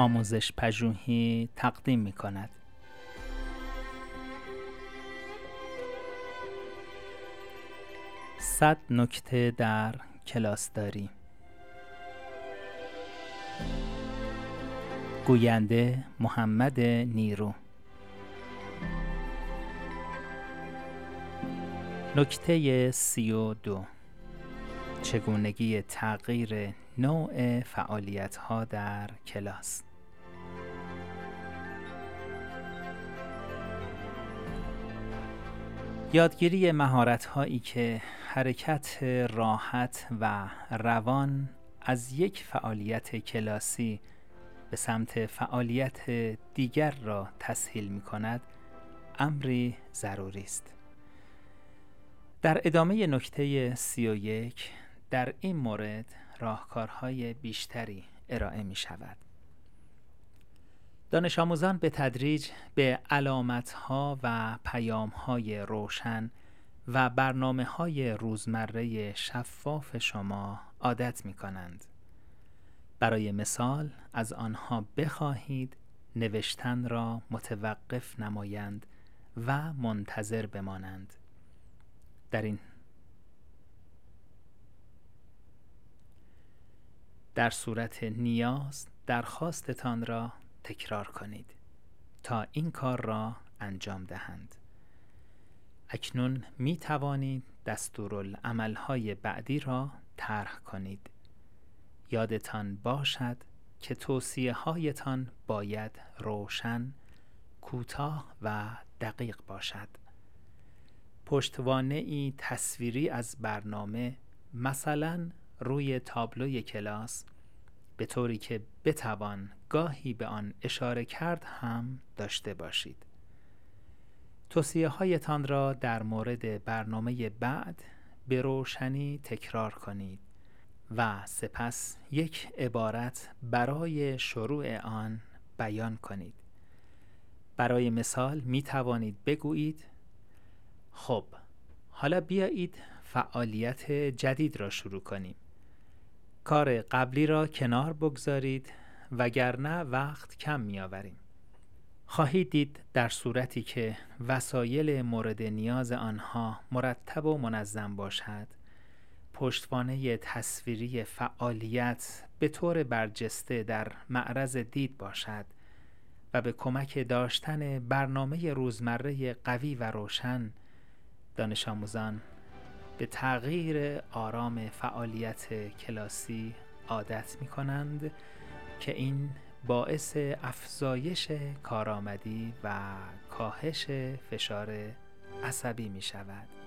آموزش پژوهی تقدیم می کند. صد نکته در کلاسداری گوینده محمد نیرو. نکته سی و دو. چگونگی تغییر نوع فعالیت ها در کلاس؟ یادگیری مهارت هایی که حرکت راحت و روان از یک فعالیت کلاسی به سمت فعالیت دیگر را تسهیل می کند امری ضروری است. در ادامه نکته سی و یک در این مورد راهکارهای بیشتری ارائه می شود. دانش آموزان به تدریج به علامتها و پیامهای روشن و برنامه های روزمره شفاف شما عادت می کنند. برای مثال از آنها بخواهید نوشتن را متوقف نمایند و منتظر بمانند. در این در صورت نیاز درخواستتان را تکرار کنید تا این کار را انجام دهند اکنون می توانید دستورالعملهای بعدی را طرح کنید یادتان باشد که توصیه هایتان باید روشن، کوتاه و دقیق باشد. پشتوانه ای تصویری از برنامه مثلا روی تابلوی کلاس به طوری که بتوان گاهی به آن اشاره کرد هم داشته باشید. توصیه هایتان را در مورد برنامه بعد به روشنی تکرار کنید و سپس یک عبارت برای شروع آن بیان کنید. برای مثال می توانید بگویید خب حالا بیایید فعالیت جدید را شروع کنیم. کار قبلی را کنار بگذارید وگرنه وقت کم می آوریم. خواهید دید در صورتی که وسایل مورد نیاز آنها مرتب و منظم باشد پشتوانه تصویری فعالیت به طور برجسته در معرض دید باشد و به کمک داشتن برنامه روزمره قوی و روشن دانش آموزان به تغییر آرام فعالیت کلاسی عادت می کنند که این باعث افزایش کارآمدی و کاهش فشار عصبی می شود.